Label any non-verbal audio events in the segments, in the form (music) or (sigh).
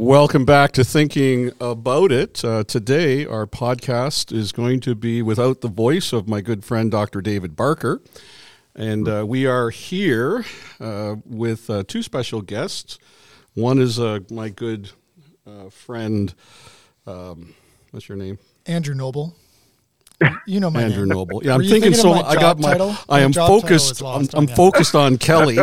Welcome back to Thinking About It. Uh, today, our podcast is going to be without the voice of my good friend, Dr. David Barker. And uh, we are here uh, with uh, two special guests. One is uh, my good uh, friend, um, what's your name? Andrew Noble. You know my Andrew name. Noble. Yeah, Were I'm thinking, thinking so. of I got my. title? I am focused. is I'm, I'm on focused on Kelly.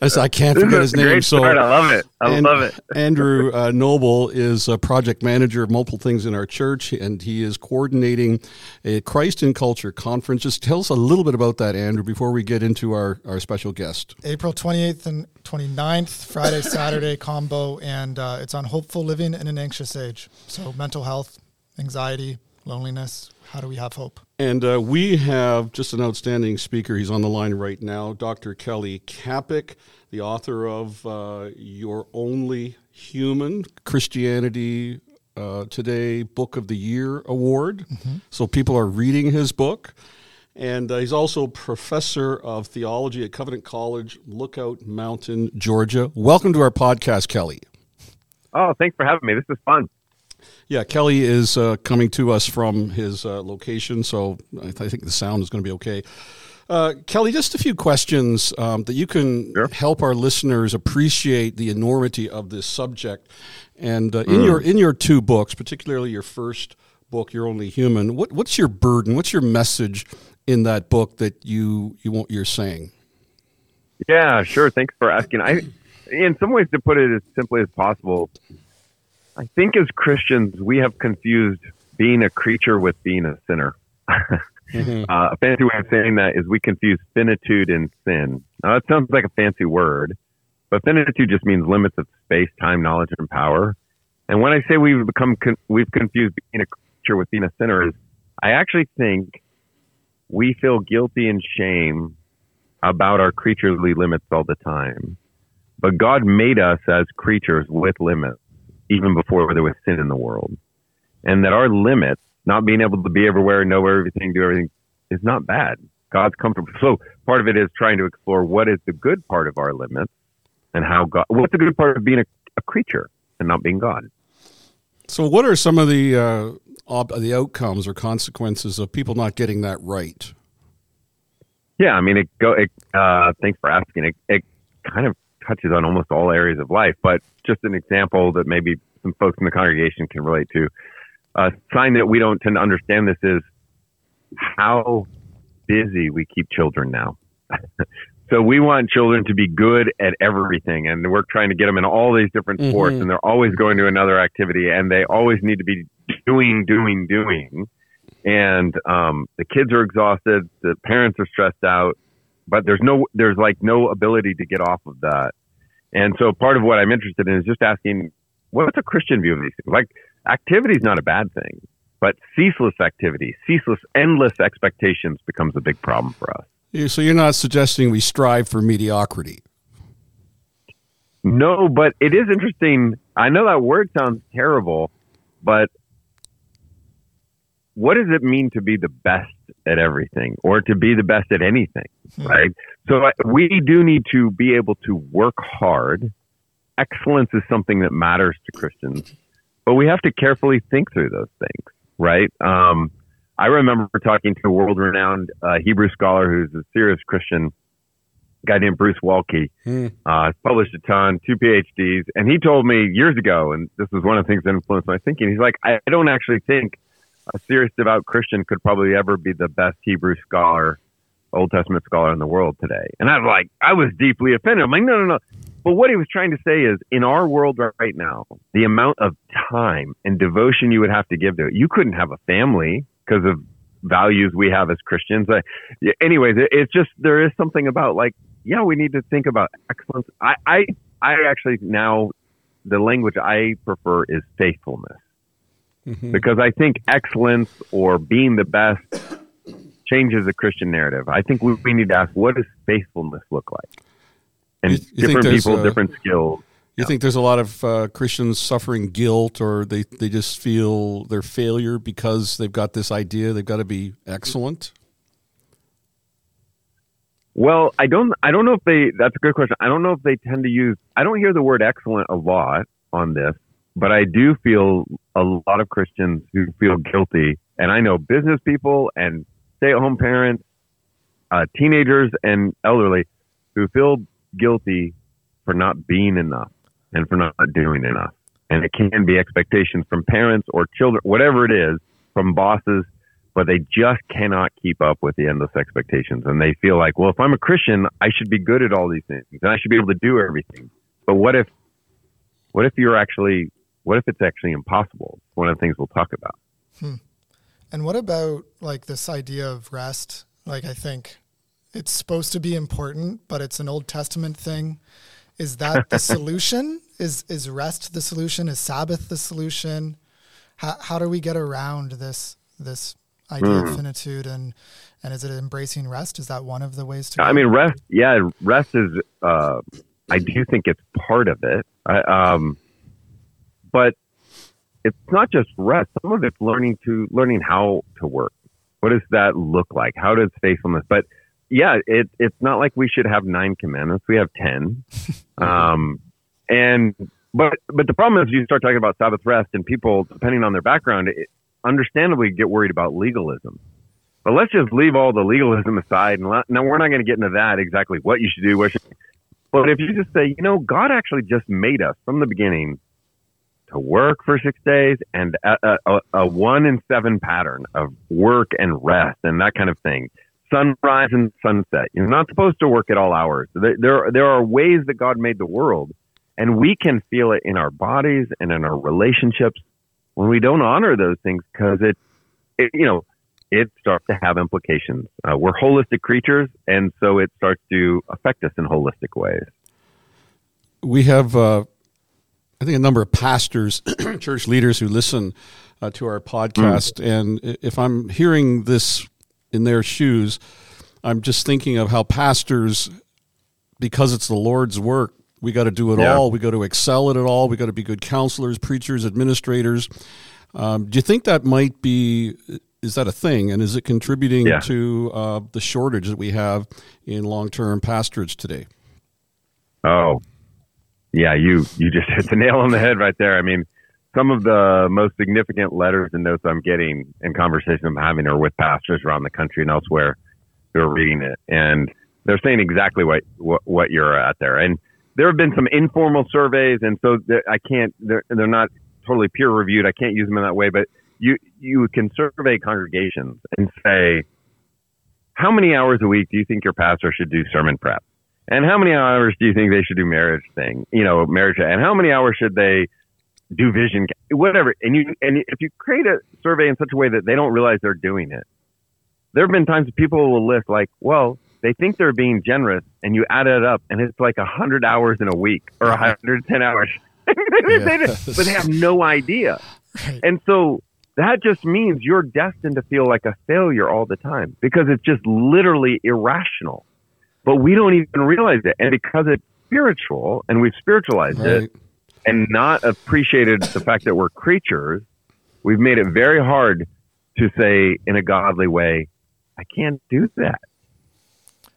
as I can't This forget his name. So start. I love it. I and love it. Andrew uh, Noble is a project manager of multiple things in our church, and he is coordinating a Christ in Culture conference. Just tell us a little bit about that, Andrew, before we get into our, our special guest. April 28th and 29th, Friday, Saturday (laughs) combo, and uh, it's on hopeful living in an anxious age. So mental health, anxiety, loneliness. How do we have hope? And uh, we have just an outstanding speaker. He's on the line right now, Dr. Kelly Kapic, the author of uh, You're Only Human Christianity uh, Today Book of the Year Award. So people are reading his book. And uh, he's also professor of theology at Covenant College, Lookout Mountain, Georgia. Welcome to our podcast, Kelly. Oh, thanks for having me. This is fun. Yeah, Kelly is uh, coming to us from his uh, location, so I, th- I think the sound is going to be okay. Uh, Kelly, just a few questions um, that you can Sure. help our listeners appreciate the enormity of this subject. And uh, in your in your two books, particularly your first book, "You're Only Human," what, what's your burden? What's your message in that book that you you want you're saying? Yeah, sure. Thanks for asking. I, in some ways, to put it as simply as possible, I think as Christians we have confused being a creature with being a sinner. (laughs) Mm-hmm. Uh, a fancy way of saying that is we confuse finitude and sin. Now that sounds like a fancy word, but finitude just means limits of space, time, knowledge, and power. And when I say we've become con- we've confused being a creature with being a sinner, is I actually think we feel guilty and shame about our creaturely limits all the time. But God made us as creatures with limits, even before there was sin in the world. And that our limits, not being able to be everywhere, know everything, do everything, is not bad. God's comfortable. So part of it is trying to explore what is the good part of our limits and how God, what's the good part of being a, a creature and not being God? So, what are some of the uh, ob- the outcomes or consequences of people not getting that right? Yeah, I mean, it go. It, uh, thanks for asking. It, it kind of touches on almost all areas of life, but just an example that maybe some folks in the congregation can relate to. A sign that we don't tend to understand this is how busy we keep children now. (laughs) so we want children to be good at everything, and we're trying to get them in all these different sports, Mhm. and they're always going to another activity, and they always need to be doing, doing, doing and um, the kids are exhausted, the parents are stressed out, but there's no there's like no ability to get off of that. And so part of what I'm interested in is just asking, what's a Christian view of these things? Like activity is not a bad thing, but ceaseless activity, ceaseless, endless expectations becomes a big problem for us. So, you're not suggesting we strive for mediocrity. No, but it is interesting. I know that word sounds terrible, but what does it mean to be the best at everything or to be the best at anything? Right. So I- we do need to be able to work hard. Excellence is something that matters to Christians, but we have to carefully think through those things. Right. Um, I remember talking to a world renowned uh, Hebrew scholar who's a serious Christian, a guy named Bruce Waltke Hmm. uh, published a ton, two PhDs, and he told me years ago, and this was one of the things that influenced my thinking. He's like, I don't actually think a serious devout Christian could probably ever be the best Hebrew scholar, Old Testament scholar in the world today. And I was like, I was deeply offended. I'm like, no, no, no. But what he was trying to say is, in our world right now, the amount of time and devotion you would have to give to it, you couldn't have a family because of values we have as Christians. Anyways, it, it's just there is something about like, yeah, we need to think about excellence. I, I, I actually now the language I prefer is faithfulness Mhm. because I think excellence or being the best changes the Christian narrative. I think we, we need to ask, what does faithfulness look like? And You- you different people, different skills. You think there's a lot of uh, Christians suffering guilt, or they, they just feel their failure because they've got this idea they've got to be excellent? Well, I don't. I don't know if they. That's a good question. I don't know if they tend to use. I don't hear the word excellent a lot on this, but I do feel a lot of Christians who feel guilty, and I know business people and stay-at-home parents, uh, teenagers and elderly who feel guilty for not being enough and for not doing enough. And it can be expectations from parents or children, whatever it is, from bosses, but they just cannot keep up with the endless expectations. And they feel like, well, if I'm a Christian, I should be good at all these things and I should be able to do everything. But what if, what if you're actually, what if it's actually impossible? One of the things we'll talk about. Hmm. And what about like this idea of rest? Like, I think it's supposed to be important, but it's an Old Testament thing. Is that the (laughs) solution? Is is rest the solution? Is Sabbath the solution? How how do we get around this this idea mm. of hmm. finitude and and is it embracing rest? Is that one of the ways to? I mean, rest. Yeah, rest is. Uh, I do think it's part of it. I, um, but it's not just rest. Some of it's learning to learning how to work. What does that look like? How does faithfulness? But yeah, it, it's not like we should have nine commandments. We have 10. (laughs) um, and, but, but the problem is you start talking about Sabbath rest and people, depending on their background, it, understandably get worried about legalism. But let's just leave all the legalism aside. And let, now we're not going to get into that exactly what you should do. What should, but if you just say, you know, God actually just made us from the beginning to work for six days and a, a, a one in seven pattern of work and rest and that kind of thing sunrise and sunset. You're not supposed to work at all hours. There, there are ways that God made the world, and we can feel it in our bodies and in our relationships when we don't honor those things because it, it, you know, it starts to have implications. Uh, we're holistic creatures, and so it starts to affect us in holistic ways. We have, uh, I think, a number of pastors, (clears throat) church leaders who listen uh, to our podcast, mm. and if I'm hearing this in their shoes, I'm just thinking of how pastors, because it's the Lord's work, we got to do it yeah. all. We got to excel at it all. We got to be good counselors, preachers, administrators. Um, do you think that might be? Is that a thing, and is it contributing yeah. to uh, the shortage that we have in long-term pastorage today? Oh, yeah, you you just (laughs) hit the nail on the head right there. I mean, some of the most significant letters and notes I'm getting and conversations I'm having are with pastors around the country and elsewhere who are reading it, and they're saying exactly what what, what you're at there. And there have been some informal surveys, and so I can't. They're they're not totally peer reviewed. I can't use them in that way, but you you can survey congregations and say, how many hours a week do you think your pastor should do sermon prep? And how many hours do you think they should do marriage thing? You know, marriage. And how many hours should they do vision, whatever. And you, and if you create a survey in such a way that they don't realize they're doing it, there have been times people will list like, well, they think they're being generous and you add it up and it's like a hundred hours in a week or a hundred ten hours. (laughs) but they have no idea. And so that just means you're destined to feel like a failure all the time because it's just literally irrational. But we don't even realize it. And because it's spiritual and we've spiritualized right. it, and not appreciated the fact that we're creatures, we've made it very hard to say in a godly way, I can't do that.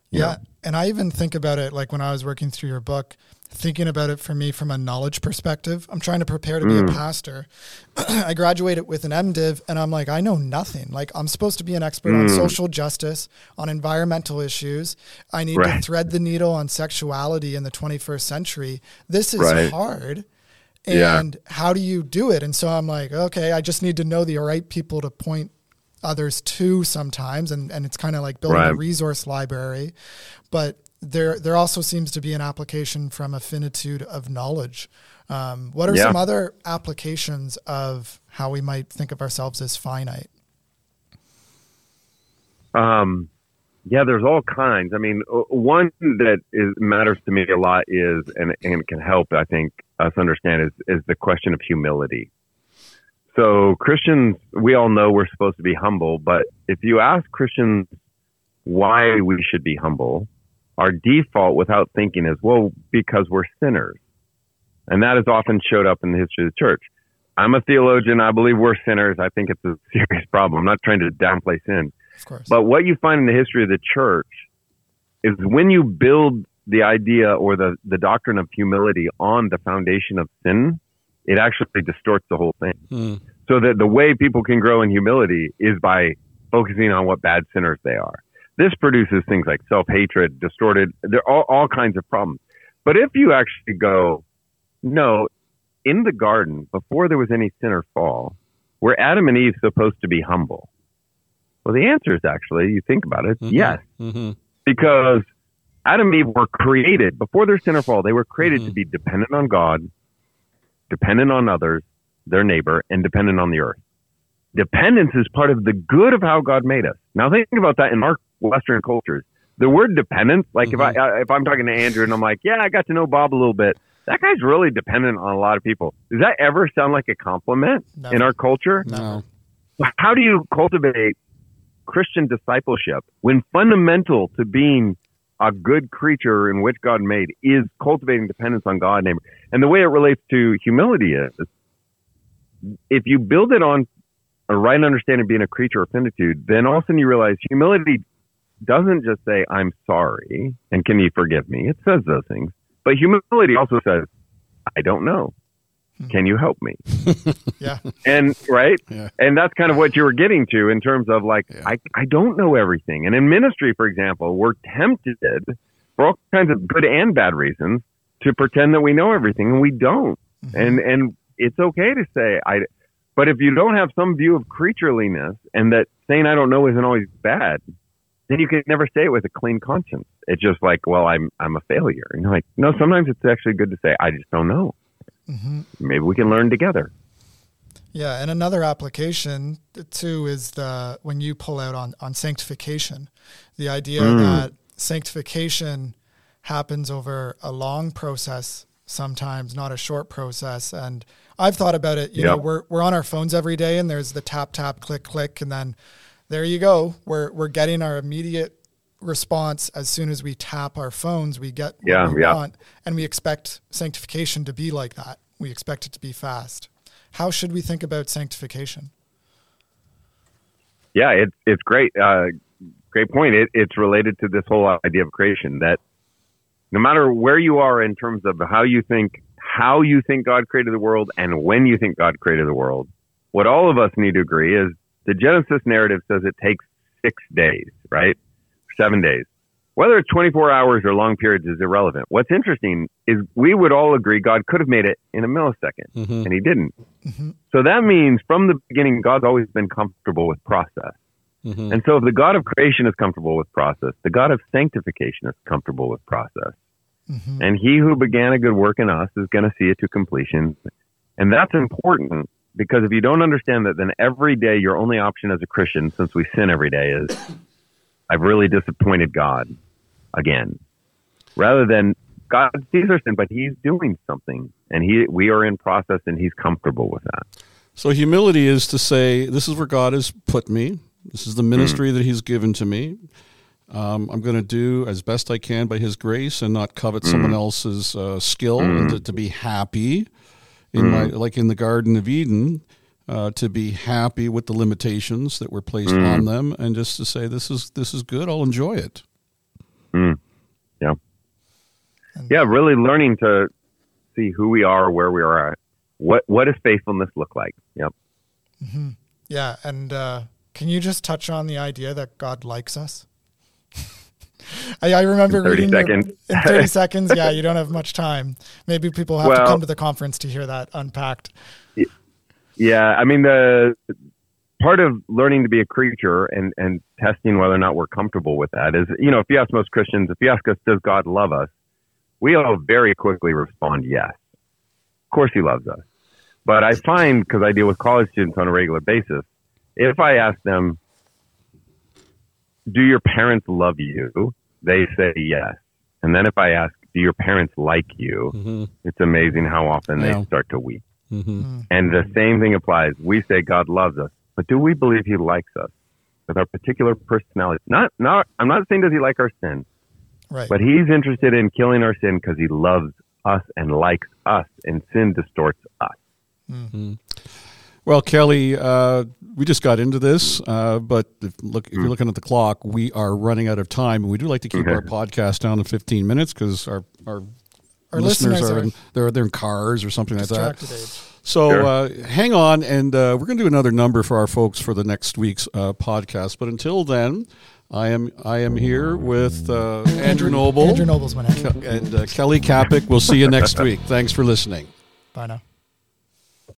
Yeah. And I even think about it like when I was working through your book, thinking about it for me from a knowledge perspective. I'm trying to prepare to be mm. a pastor. (clears throat) I graduated with an MDiv and I'm like, I know nothing. Like I'm supposed to be an expert mm. on social justice, on environmental issues. I need right. to thread the needle on sexuality in the 21st century. This is right. hard and yeah. how do you do it and so i'm like okay i just need to know the right people to point others to sometimes and, and it's kind of like building right. a resource library but there there also seems to be an application from a finitude of knowledge um, what are yeah. some other applications of how we might think of ourselves as finite um, yeah, there's all kinds. I mean, one that is, matters to me a lot is, and, and can help, I think, us understand is, is the question of humility. So Christians, we all know we're supposed to be humble, but if you ask Christians why we should be humble, our default without thinking is, well, because we're sinners. And that has often showed up in the history of the church. I'm a theologian. I believe we're sinners. I think it's a (laughs) serious problem. I'm not trying to downplay sin. Of course. But what you find in the history of the church is when you build the idea or the, the doctrine of humility on the foundation of sin, it actually distorts the whole thing. Mm. So that the way people can grow in humility is by focusing on what bad sinners they are. This produces things like self hatred, distorted, there are all, all kinds of problems. But if you actually go, no, in the garden, before there was any sin or fall, were Adam and Eve supposed to be humble? Well, the answer is actually, you think about it, mm-hmm. yes. Mm-hmm. Because Adam and Eve were created, before their sin or fall, they were created mm-hmm. to be dependent on God, dependent on others, their neighbor, and dependent on the earth. Dependence is part of the good of how God made us. Now think about that in our Western cultures. The word dependence, like if I mm-hmm. if I'm talking to Andrew and I'm like, yeah, I got to know Bob a little bit. That guy's really dependent on a lot of people. Does that ever sound like a compliment Never. in our culture? No. How do you cultivate Christian discipleship when fundamental to being a good creature in which God made is cultivating dependence on God neighbor. And the way it relates to humility is if you build it on a right understanding of being a creature of finitude, then all of a sudden you realize humility doesn't just say, I'm sorry and can you forgive me? It says those things. But humility also says, I don't know. Hmm. Can you help me? (laughs) yeah. And right? Yeah. And that's kind of what you were getting to in terms of like, yeah. I, I don't know everything. And in ministry, for example, we're tempted for all kinds of good and bad reasons to pretend that we know everything and we don't. Mm-hmm. And and it's okay to say I but if you don't have some view of creatureliness and that saying I don't know isn't always bad, then you can never say it with a clean conscience. It's just like, well, I'm I'm a failure. And you're like, no, sometimes it's actually good to say, I just don't know. Mm-hmm. Maybe we can learn together. Yeah, and another application too is the when you pull out on on sanctification, the idea mm. that sanctification happens over a long process sometimes, not a short process. And I've thought about it. You yep. know, we're we're on our phones every day, and there's the tap tap click click, and then there you go. We're we're getting our immediate response as soon as we tap our phones. We get yeah, we yeah. want, and we expect sanctification to be like that. We expect it to be fast. How should we think about sanctification? Yeah, it's it's great. Uh, great point. It, it's related to this whole idea of creation that no matter where you are in terms of how you think how you think God created the world and when you think God created the world, what all of us need to agree is the Genesis narrative says it takes six days, right? Seven days. Whether it's 24 hours or long periods is irrelevant. What's interesting is we would all agree God could have made it in a millisecond, mm-hmm. and he didn't. Mm-hmm. So that means from the beginning, God's always been comfortable with process. Mm-hmm. And so if the God of creation is comfortable with process, the God of sanctification is comfortable with process. Mm-hmm. And he who began a good work in us is going to see it to completion. And that's important because if you don't understand that, then every day your only option as a Christian, since we sin every day, is I've really disappointed God again. Rather than God sees our sin, but He's doing something, and He we are in process, and He's comfortable with that. So humility is to say, "This is where God has put me. This is the ministry mm. that He's given to me. Um, I'm going to do as best I can by His grace and not covet mm. someone else's uh, skill mm. and to, to, be happy in mm. my like in the Garden of Eden. Uh, to be happy with the limitations that were placed mm. on them, and just to say this is this is good. I'll enjoy it. Mm. Yeah, yeah. Really learning to see who we are, where we are at. What what does faithfulness look like? Yep. Mm-hmm. Yeah, and uh, can you just touch on the idea that God likes us? I, I, remember reading seconds. Your, in 30 (laughs) seconds. Yeah, you don't have much time. Maybe people have well, to come to the conference to hear that unpacked. Yeah, I mean the part of learning to be a creature and and testing whether or not we're comfortable with that is, you know, if you ask most Christians, if you ask us, does God love us? We all very quickly respond, yes. Of course, He loves us. But I find because I deal with college students on a regular basis, if I ask them, do your parents love you? They say yes. And then if I ask, do your parents like you? Mm-hmm. It's amazing how often yeah. they start to weep. Mm-hmm. Mm. And the same thing applies. We say God loves us, but do we believe He likes us with our particular personality? Not, not. I'm not saying does He like our sin, right? But He's interested in killing our sin because He loves us and likes us, and sin distorts us. Mm-hmm. Well, Kelly, uh, we just got into this, uh, but if, look, if you're mm. looking at the clock, we are running out of time, and we do like to keep mm-hmm. our podcast down to 15 minutes because our our Our listeners, listeners are are in, they're they're in cars or something like that. age. So Sure. uh, hang on, and uh, we're going to do another number for our folks for the next week's uh, podcast. But until then, I am I am here with uh, Andrew Noble Andrew Noble's my name. and uh, Kelly Kapic. We'll see you next week. Thanks for listening. Bye now.